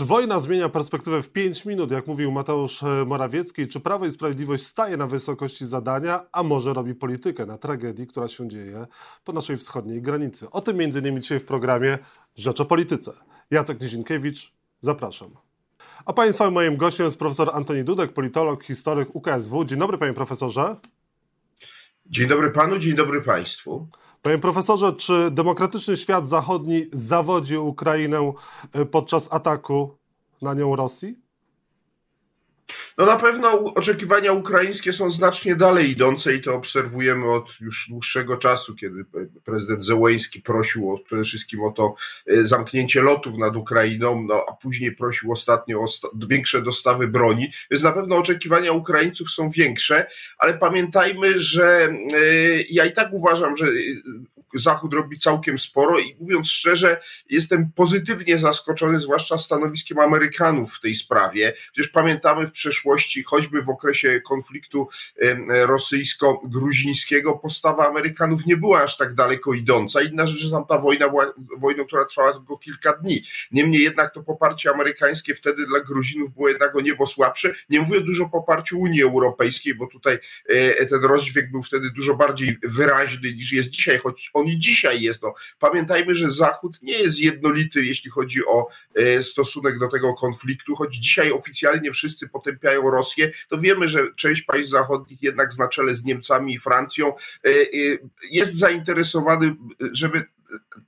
Czy wojna zmienia perspektywę w 5 minut, jak mówił Mateusz e, Morawiecki? Czy Prawo i Sprawiedliwość staje na wysokości zadania, a może robi politykę na tragedii, która się dzieje po naszej wschodniej granicy? O tym innymi dzisiaj w programie Rzecz o Polityce. Jacek Nizinkiewicz, zapraszam. A Państwa moim gościem jest profesor Antoni Dudek, politolog, historyk UKSW. Dzień dobry Panie Profesorze. Dzień dobry Panu, dzień dobry Państwu. Panie profesorze, czy demokratyczny świat zachodni zawodzi Ukrainę e, podczas ataku na nią Rosji? No na pewno oczekiwania ukraińskie są znacznie dalej idące i to obserwujemy od już dłuższego czasu, kiedy prezydent Zełęński prosił o, przede wszystkim o to e, zamknięcie lotów nad Ukrainą, no, a później prosił ostatnio o większe dostawy broni, więc na pewno oczekiwania Ukraińców są większe, ale pamiętajmy, że e, ja i tak uważam, że Zachód robi całkiem sporo i mówiąc szczerze, jestem pozytywnie zaskoczony, zwłaszcza stanowiskiem Amerykanów w tej sprawie. Przecież pamiętamy w przeszłości, choćby w okresie konfliktu rosyjsko-gruzińskiego, postawa Amerykanów nie była aż tak daleko idąca. Inna rzecz, że tam ta wojna była wojną, która trwała tylko kilka dni. Niemniej jednak to poparcie amerykańskie wtedy dla Gruzinów było jednak o niebo słabsze. Nie mówię dużo o poparciu Unii Europejskiej, bo tutaj e, ten rozdźwięk był wtedy dużo bardziej wyraźny niż jest dzisiaj, choć on i dzisiaj jest. No, pamiętajmy, że Zachód nie jest jednolity, jeśli chodzi o e, stosunek do tego konfliktu, choć dzisiaj oficjalnie wszyscy potępiają Rosję, to wiemy, że część państw zachodnich jednak na czele z Niemcami i Francją e, e, jest zainteresowany, żeby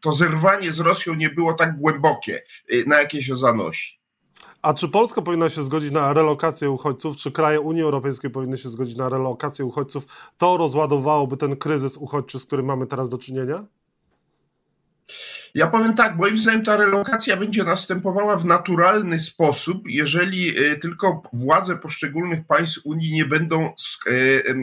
to zerwanie z Rosją nie było tak głębokie, na jakie się zanosi. A czy Polska powinna się zgodzić na relokację uchodźców, czy kraje Unii Europejskiej powinny się zgodzić na relokację uchodźców? To rozładowałoby ten kryzys uchodźczy, z którym mamy teraz do czynienia? Ja powiem tak, moim zdaniem ta relokacja będzie następowała w naturalny sposób, jeżeli e, tylko władze poszczególnych państw Unii nie będą e, e,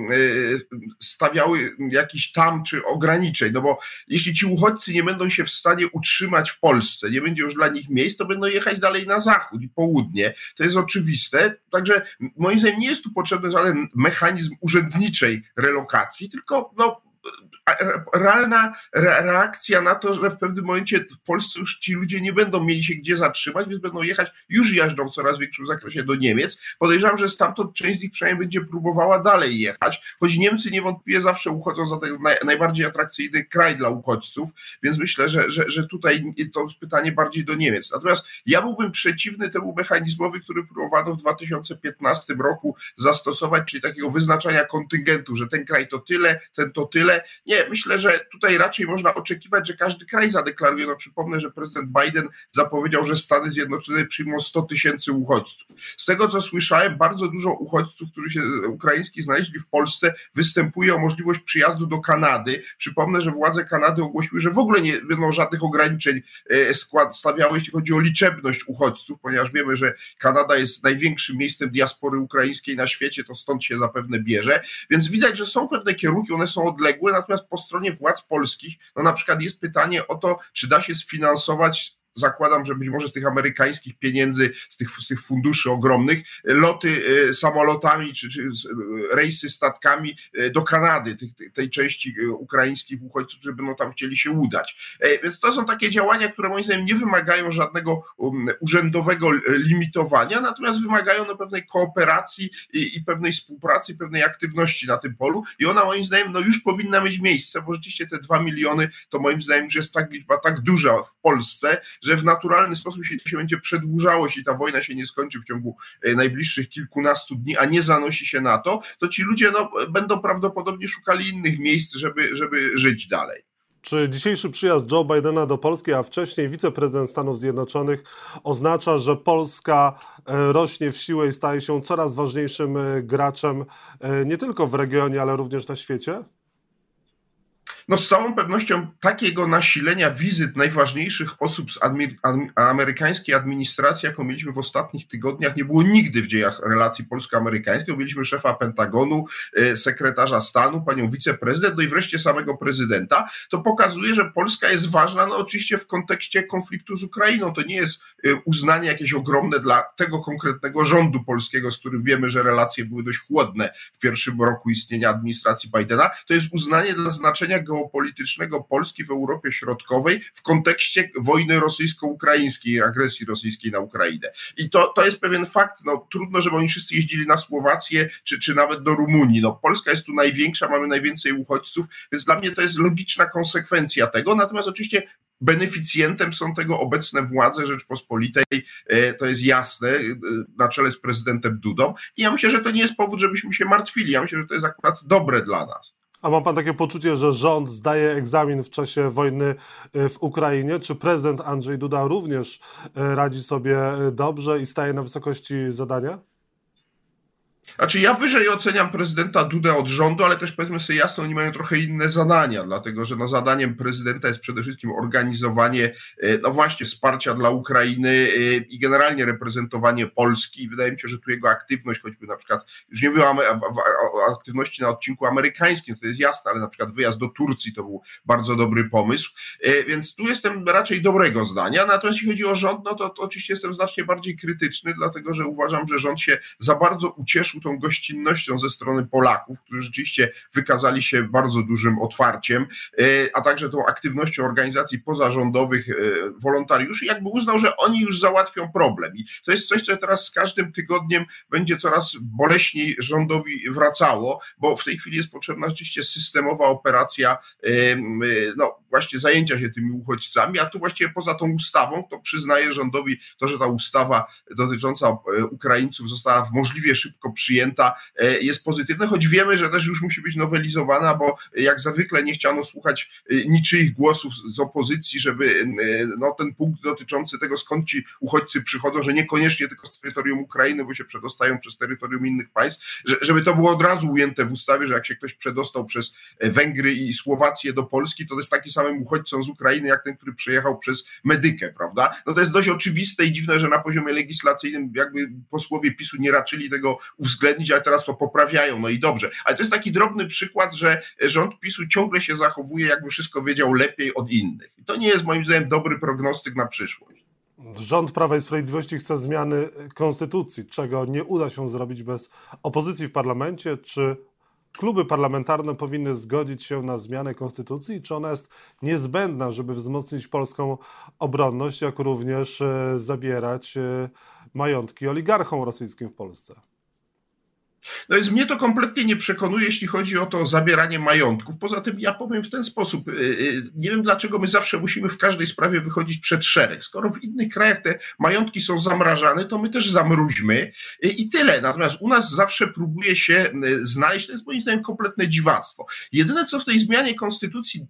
stawiały jakichś tam czy ograniczeń. No bo jeśli ci uchodźcy nie będą się w stanie utrzymać w Polsce, nie będzie już dla nich miejsc, to będą jechać dalej na zachód i południe. To jest oczywiste. Także moim zdaniem nie jest tu potrzebny żaden mechanizm urzędniczej relokacji, tylko no, realna reakcja na to, że w pewnym momencie w Polsce już ci ludzie nie będą mieli się gdzie zatrzymać, więc będą jechać, już jażdżą w coraz większym zakresie do Niemiec. Podejrzewam, że stamtąd część z nich przynajmniej będzie próbowała dalej jechać, choć Niemcy niewątpliwie zawsze uchodzą za ten naj, najbardziej atrakcyjny kraj dla uchodźców, więc myślę, że, że, że tutaj to pytanie bardziej do Niemiec. Natomiast ja byłbym przeciwny temu mechanizmowi, który próbowano w 2015 roku zastosować, czyli takiego wyznaczania kontyngentu, że ten kraj to tyle, ten to tyle. Nie, myślę, że tutaj raczej można oczekiwać, że każdy kraj zadeklaruje. No przypomnę, że prezydent Biden zapowiedział, że Stany Zjednoczone przyjmą 100 tysięcy uchodźców. Z tego co słyszałem, bardzo dużo uchodźców, którzy się ukraiński znaleźli w Polsce, występuje o możliwość przyjazdu do Kanady. Przypomnę, że władze Kanady ogłosiły, że w ogóle nie będą żadnych ograniczeń e, skład stawiały, jeśli chodzi o liczebność uchodźców, ponieważ wiemy, że Kanada jest największym miejscem diaspory ukraińskiej na świecie, to stąd się zapewne bierze. Więc widać, że są pewne kierunki, one są odległe, natomiast po stronie władz polskich, no na przykład jest pytanie o to, czy da się sfinansować zakładam, że być może z tych amerykańskich pieniędzy, z tych, z tych funduszy ogromnych, loty e, samolotami czy, czy e, rejsy statkami e, do Kanady, tych, tej części ukraińskich uchodźców, żeby no tam chcieli się udać. Więc to są takie działania, które moim zdaniem nie wymagają żadnego um, urzędowego limitowania, natomiast wymagają no, pewnej kooperacji i, i pewnej współpracy, pewnej aktywności na tym polu i ona moim zdaniem no, już powinna mieć miejsce, bo rzeczywiście te dwa miliony to moim zdaniem już jest tak liczba tak duża w Polsce, że w naturalny sposób się, to się będzie przedłużało, jeśli ta wojna się nie skończy w ciągu e, najbliższych kilkunastu dni, a nie zanosi się na to, to ci ludzie no, będą prawdopodobnie szukali innych miejsc, żeby, żeby żyć dalej. Czy dzisiejszy przyjazd Joe Bidena do Polski, a wcześniej wiceprezydent Stanów Zjednoczonych, oznacza, że Polska e, rośnie w siłę i staje się coraz ważniejszym e, graczem nie tylko w regionie, ale również na świecie? No z całą pewnością takiego nasilenia wizyt najważniejszych osób z admi amerykańskiej administracji, jaką mieliśmy w ostatnich tygodniach, nie było nigdy w dziejach relacji polsko-amerykańskich. Mieliśmy szefa Pentagonu, e, sekretarza stanu, panią wiceprezydent, no i wreszcie samego prezydenta. To pokazuje, że Polska jest ważna, no oczywiście w kontekście konfliktu z Ukrainą. To nie jest e, uznanie jakieś ogromne dla tego konkretnego rządu polskiego, z którym wiemy, że relacje były dość chłodne w pierwszym roku istnienia administracji Bidena. To jest uznanie dla znaczenia geopolitycznego geopolitycznego Polski w Europie Środkowej w kontekście wojny rosyjsko-ukraińskiej, agresji rosyjskiej na Ukrainę. I to, to jest pewien fakt, no trudno, żeby oni wszyscy jeździli na Słowację czy, czy nawet do Rumunii. No, Polska jest tu największa, mamy najwięcej uchodźców, więc dla mnie to jest logiczna konsekwencja tego. Natomiast oczywiście beneficjentem są tego obecne władze Rzeczpospolitej, e, to jest jasne, e, na czele z prezydentem Dudą. I ja myślę, że to nie jest powód, żebyśmy się martwili. Ja myślę, że to jest akurat dobre dla nas. A ma pan takie poczucie, że rząd zdaje egzamin w czasie wojny e, w Ukrainie? Czy prezydent Andrzej Duda również radzi sobie dobrze i staje na wysokości zadania? Znaczy ja wyżej oceniam prezydenta Dudę od rządu, ale też powiedzmy sobie jasno, oni mają trochę inne zadania, dlatego że no zadaniem prezydenta jest przede wszystkim organizowanie e, no właśnie wsparcia dla Ukrainy e, i generalnie reprezentowanie Polski. I wydaje mi się, że tu jego aktywność, choćby na przykład, już nie mówię o aktywności na odcinku amerykańskim, to jest jasne, ale na przykład wyjazd do Turcji to był bardzo dobry pomysł, e, więc tu jestem raczej dobrego zdania, natomiast jeśli chodzi o rząd, no to, to oczywiście jestem znacznie bardziej krytyczny, dlatego że uważam, że rząd się za bardzo ucieszył tą gościnnością ze strony Polaków, którzy rzeczywiście wykazali się bardzo dużym otwarciem, e, a także tą aktywnością organizacji pozarządowych, e, wolontariuszy, jakby uznał, że oni już załatwią problem. I to jest coś, co teraz z każdym tygodniem będzie coraz boleśniej rządowi wracało, bo w tej chwili jest potrzebna rzeczywiście systemowa operacja, e, no właśnie zajęcia się tymi uchodźcami, a tu właściwie poza tą ustawą, to przyznaje rządowi to, że ta ustawa dotycząca Ukraińców została możliwie szybko przyjęta, e, jest pozytywne, choć wiemy, że też już musi być nowelizowana, bo jak zwykle nie chciano słuchać e, niczyich głosów z opozycji, żeby e, no, ten punkt dotyczący tego, skąd ci uchodźcy przychodzą, że niekoniecznie tylko z terytorium Ukrainy, bo się przedostają przez terytorium innych państw, żeby to było od razu ujęte w ustawie, że jak się ktoś przedostał przez Węgry i Słowację do Polski, to jest taki samym uchodźcą z Ukrainy, jak ten, który przyjechał przez Medykę, prawda? No to jest dość oczywiste i dziwne, że na poziomie legislacyjnym jakby posłowie PiSu nie raczyli tego uwzględnić, uwzględnić, ale teraz to poprawiają, no i dobrze. Ale to jest taki drobny przykład, że rząd PiSu ciągle się zachowuje, jakby wszystko wiedział lepiej od innych. I to nie jest moim zdaniem dobry prognostyk na przyszłość. Rząd Prawa i Sprawiedliwości chce zmiany konstytucji, czego nie uda się zrobić bez opozycji w parlamencie. Czy kluby parlamentarne powinny zgodzić się na zmianę konstytucji? Czy ona jest niezbędna, żeby wzmocnić polską obronność, jak również e, zabierać e, majątki oligarchom rosyjskim w Polsce? No więc mnie to kompletnie nie przekonuje, jeśli chodzi o to zabieranie majątków. Poza tym ja powiem w ten sposób, y, y, nie wiem dlaczego my zawsze musimy w każdej sprawie wychodzić przed szereg. Skoro w innych krajach te majątki są zamrażane, to my też zamruźmy y, i tyle. Natomiast u nas zawsze próbuje się znaleźć, to jest moim zdaniem kompletne dziwactwo. Jedyne co w tej zmianie konstytucji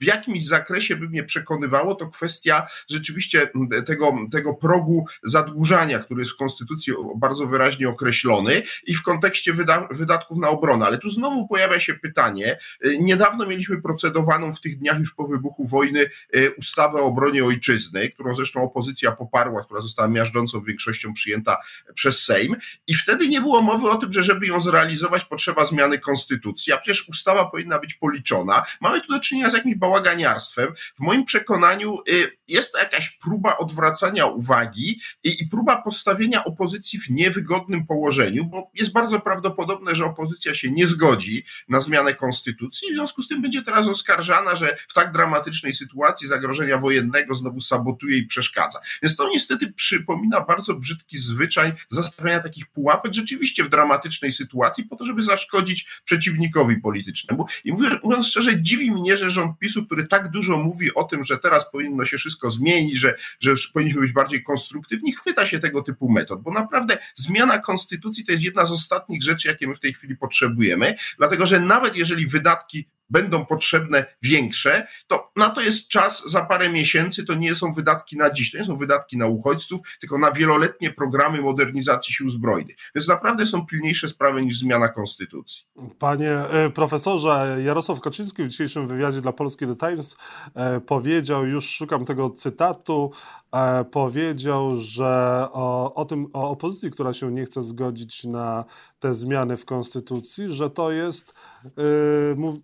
w jakimś zakresie by mnie przekonywało, to kwestia rzeczywiście tego, tego progu zadłużania, który jest w Konstytucji bardzo wyraźnie określony i w kontekście wyda, wydatków na obronę. Ale tu znowu pojawia się pytanie. Niedawno mieliśmy procedowaną w tych dniach już po wybuchu wojny y, ustawę o obronie ojczyzny, którą zresztą opozycja poparła, która została miażdżącą większością przyjęta przez Sejm. I wtedy nie było mowy o tym, że żeby ją zrealizować, potrzeba zmiany konstytucji, a przecież ustawa powinna być policzona. Mamy tu do czynienia z jakimś bałaganiarstwem. W moim przekonaniu y, jest to jakaś próba odwracania uwagi i, i próba postawienia opozycji w niewygodnym położeniu, bo jest bardzo prawdopodobne, że opozycja się nie zgodzi na zmianę konstytucji w związku z tym będzie teraz oskarżana, że w tak dramatycznej sytuacji zagrożenia wojennego znowu sabotuje i przeszkadza. Więc to niestety przypomina bardzo brzydki zwyczaj zastawiania takich pułapek rzeczywiście w dramatycznej sytuacji po to, żeby zaszkodzić przeciwnikowi politycznemu. I mówiąc szczerze, dziwi mnie, że rząd PiSu, który tak dużo mówi o tym, że teraz powinno się wszystko zmienić, że, że powinniśmy być bardziej konstruktywni, chwyta się tego typu metod, bo naprawdę zmiana konstytucji to jest jedna z ostatnich rzeczy, jakie my w tej chwili potrzebujemy, dlatego że nawet jeżeli wydatki będą potrzebne większe, to na to jest czas za parę miesięcy, to nie są wydatki na dziś, to nie są wydatki na uchodźców, tylko na wieloletnie programy modernizacji sił zbrojnych. Więc naprawdę są pilniejsze sprawy niż zmiana konstytucji. Panie e, profesorze, Jarosław Kaczyński w dzisiejszym wywiadzie dla Polski The Times e, powiedział, już szukam tego cytatu, e, powiedział, że o, o tym, o opozycji, która się nie chce zgodzić na te zmiany w konstytucji, że to jest,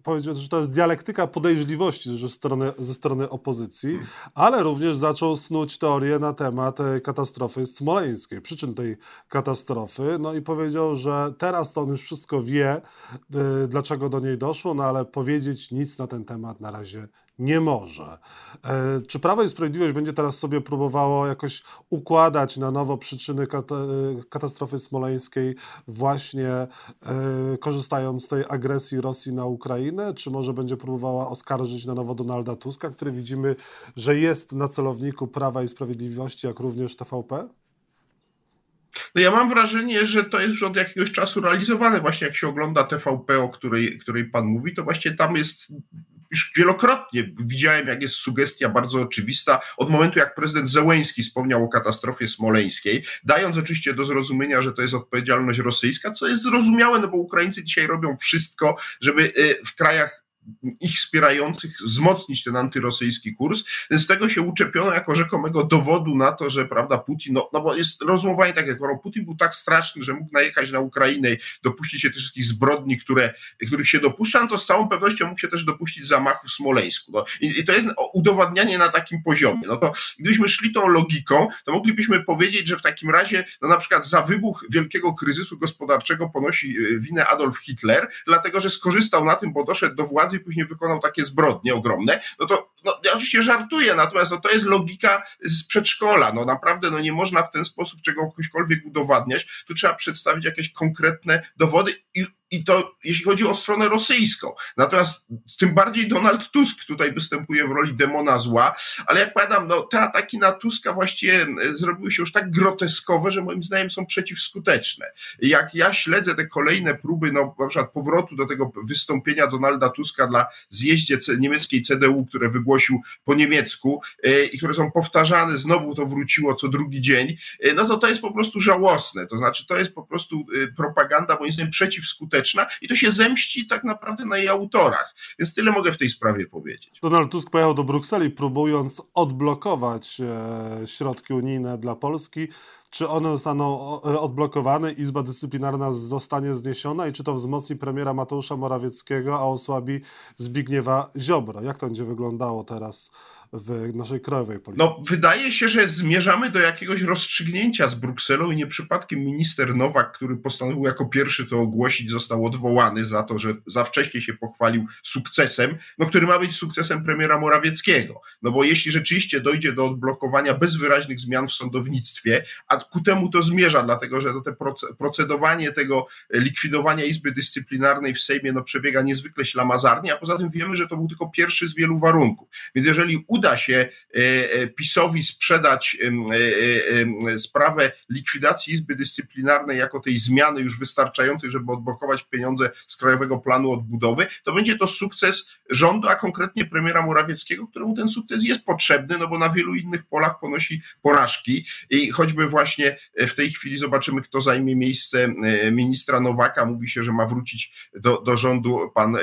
powiedział, że to jest dialektyka podejrzliwości ze strony, ze strony opozycji, ale również zaczął snuć teorię na temat e, katastrofy smoleńskiej, przyczyn tej katastrofy. No i powiedział, że teraz to on już wszystko wie, dlaczego do niej doszło, no ale powiedzieć nic na ten temat na razie nie może. E, czy Prawo i Sprawiedliwość będzie teraz sobie próbowało jakoś układać na nowo przyczyny katastrofy smoleńskiej, właśnie e, korzystając z tej agresji Rosji na Ukrainę? Czy może będzie próbowała oskarżyć na nowo Donalda Tuska, który widzimy, że jest na celowniku Prawa i Sprawiedliwości, jak również TVP? No ja mam wrażenie, że to jest już od jakiegoś czasu realizowane. Właśnie jak się ogląda TVP, o której, której pan mówi, to właśnie tam jest już wielokrotnie widziałem, jak jest sugestia bardzo oczywista. Od momentu, jak prezydent Zełęński wspomniał o katastrofie smoleńskiej, dając oczywiście do zrozumienia, że to jest odpowiedzialność rosyjska, co jest zrozumiałe, no bo Ukraińcy dzisiaj robią wszystko, żeby y, w krajach ich wspierających wzmocnić ten antyrosyjski kurs, z tego się uczepiono jako rzekomego dowodu na to, że prawda, Putin, no, no bo jest rozumowanie takie, skoro Putin był tak straszny, że mógł najechać na Ukrainę i dopuścić się tych wszystkich zbrodni, które, których się dopuszcza, no to z całą pewnością mógł się też dopuścić zamachu w Smoleńsku. No. I, I, to jest udowadnianie na takim poziomie. No to gdybyśmy szli tą logiką, to moglibyśmy powiedzieć, że w takim razie, no na przykład za wybuch wielkiego kryzysu gospodarczego ponosi e, winę Adolf Hitler, dlatego że skorzystał na tym, bo doszedł do władzy i później wykonał takie zbrodnie ogromne, no to no, ja oczywiście żartuję, natomiast no, to jest logika z przedszkola. No naprawdę no, nie można w ten sposób czegokolwiek udowadniać. Tu trzeba przedstawić jakieś konkretne dowody i i to jeśli chodzi o stronę rosyjską. Natomiast tym bardziej Donald Tusk tutaj występuje w roli demona zła, ale jak powiadam, no, te ataki na Tuska właściwie zrobiły się już tak groteskowe, że moim zdaniem są przeciwskuteczne. Jak ja śledzę te kolejne próby, no, na przykład powrotu do tego wystąpienia Donalda Tuska dla zjeździe niemieckiej CDU, które wygłosił po niemiecku e, i które są powtarzane, znowu to wróciło co drugi dzień, e, no to to jest po prostu żałosne. To znaczy, to jest po prostu e, propaganda, moim zdaniem, przeciwskuteczna i to się zemści tak naprawdę na jej autorach. Więc tyle mogę w tej sprawie powiedzieć. Donald Tusk pojechał do Brukseli, próbując odblokować e, środki unijne dla Polski. Czy one zostaną e, odblokowane, Izba Dyscyplinarna zostanie zniesiona i czy to wzmocni premiera Mateusza Morawieckiego, a osłabi Zbigniewa Ziobro? Jak to będzie wyglądało teraz w naszej krajowej polityce? No, wydaje się, że zmierzamy do jakiegoś rozstrzygnięcia z Brukselą i nie przypadkiem minister Nowak, który postanowił jako pierwszy to ogłosić, został odwołany za to, że za wcześnie się pochwalił sukcesem, no, który ma być sukcesem premiera Morawieckiego. No bo jeśli rzeczywiście dojdzie do odblokowania bez wyraźnych zmian w sądownictwie, a ku temu to zmierza, dlatego że to te procedowanie tego likwidowania Izby Dyscyplinarnej w Sejmie no, przebiega niezwykle ślamazarnie, a poza tym wiemy, że to był tylko pierwszy z wielu warunków. Więc jeżeli uda uda się e, e, PiSowi sprzedać e, sprawę likwidacji Izby Dyscyplinarnej jako tej zmiany już wystarczającej, żeby odblokować pieniądze z Krajowego Planu Odbudowy, to będzie to sukces rządu, a konkretnie premiera Morawieckiego, któremu ten sukces jest potrzebny, no bo na wielu innych polach ponosi porażki i choćby właśnie w tej chwili zobaczymy, kto zajmie miejsce ministra Nowaka. Mówi się, że ma wrócić do, do rządu pan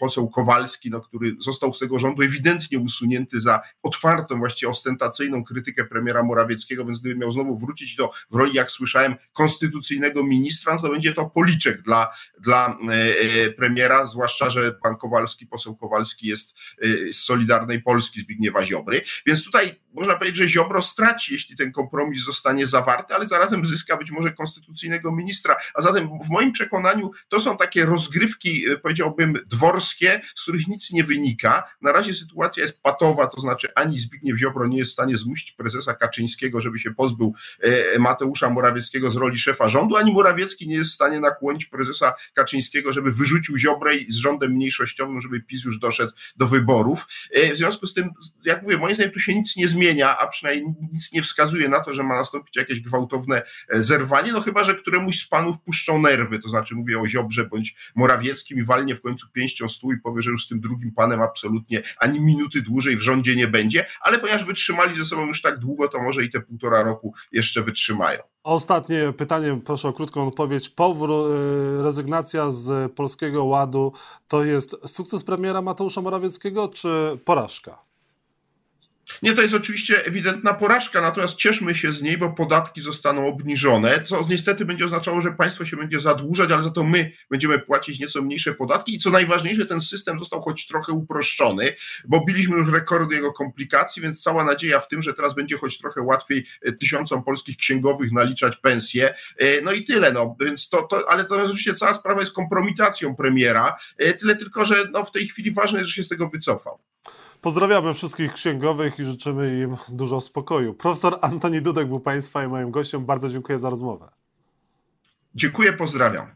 poseł Kowalski, no, który został z tego rządu ewidentnie usunięty za otwartą, właściwie ostentacyjną krytykę premiera Morawieckiego, więc gdyby miał znowu wrócić do w roli, jak słyszałem, konstytucyjnego ministra, no to będzie to policzek dla, dla e, e, premiera, zwłaszcza, że pan Kowalski, poseł Kowalski jest e, z Solidarnej Polski Zbigniewa Ziobry, więc tutaj można powiedzieć, że Ziobro straci, jeśli ten kompromis zostanie zawarty, ale zarazem zyska być może konstytucyjnego ministra. A zatem w moim przekonaniu to są takie rozgrywki, powiedziałbym, dworskie, z których nic nie wynika. Na razie sytuacja jest patowa, to znaczy ani Zbigniew Ziobro nie jest w stanie zmusić prezesa Kaczyńskiego, żeby się pozbył e, Mateusza Morawieckiego z roli szefa rządu, ani Morawiecki nie jest w stanie nakłonić prezesa Kaczyńskiego, żeby wyrzucił Ziobrę z rządem mniejszościowym, żeby PiS już doszedł do wyborów. E, w związku z tym, jak mówię, moim zdaniem tu się nic nie zmienia, a przynajmniej nic nie wskazuje na to, że ma nastąpić jakieś gwałtowne e, zerwanie, no chyba, że któremuś z panów puszczą nerwy, to znaczy mówię o Ziobrze bądź Morawieckim i walnie w końcu pięścią stół i powie, że już z tym drugim panem absolutnie ani minuty dłużej w rządzie nie będzie, ale ponieważ wytrzymali ze sobą już tak długo, to może i te półtora roku jeszcze wytrzymają. Ostatnie pytanie, proszę o krótką odpowiedź. Powrót, y, rezygnacja z Polskiego Ładu to jest sukces premiera Mateusza Morawieckiego, czy porażka? Nie, to jest oczywiście ewidentna porażka, natomiast cieszmy się z niej, bo podatki zostaną obniżone, co niestety będzie oznaczało, że państwo się będzie zadłużać, ale za to my będziemy płacić nieco mniejsze podatki i co najważniejsze, ten system został choć trochę uproszczony, bo biliśmy już rekordy jego komplikacji, więc cała nadzieja w tym, że teraz będzie choć trochę łatwiej e, tysiącom polskich księgowych naliczać pensje. E, no i tyle, no, więc to, to ale to oczywiście cała sprawa jest kompromitacją premiera, e, tyle tylko, że no, w tej chwili ważne jest, że się z tego wycofał. Pozdrawiamy wszystkich księgowych i życzymy im dużo spokoju. Profesor Antoni Dudek był Państwa i moim gościem. Bardzo dziękuję za rozmowę. Dziękuję, pozdrawiam.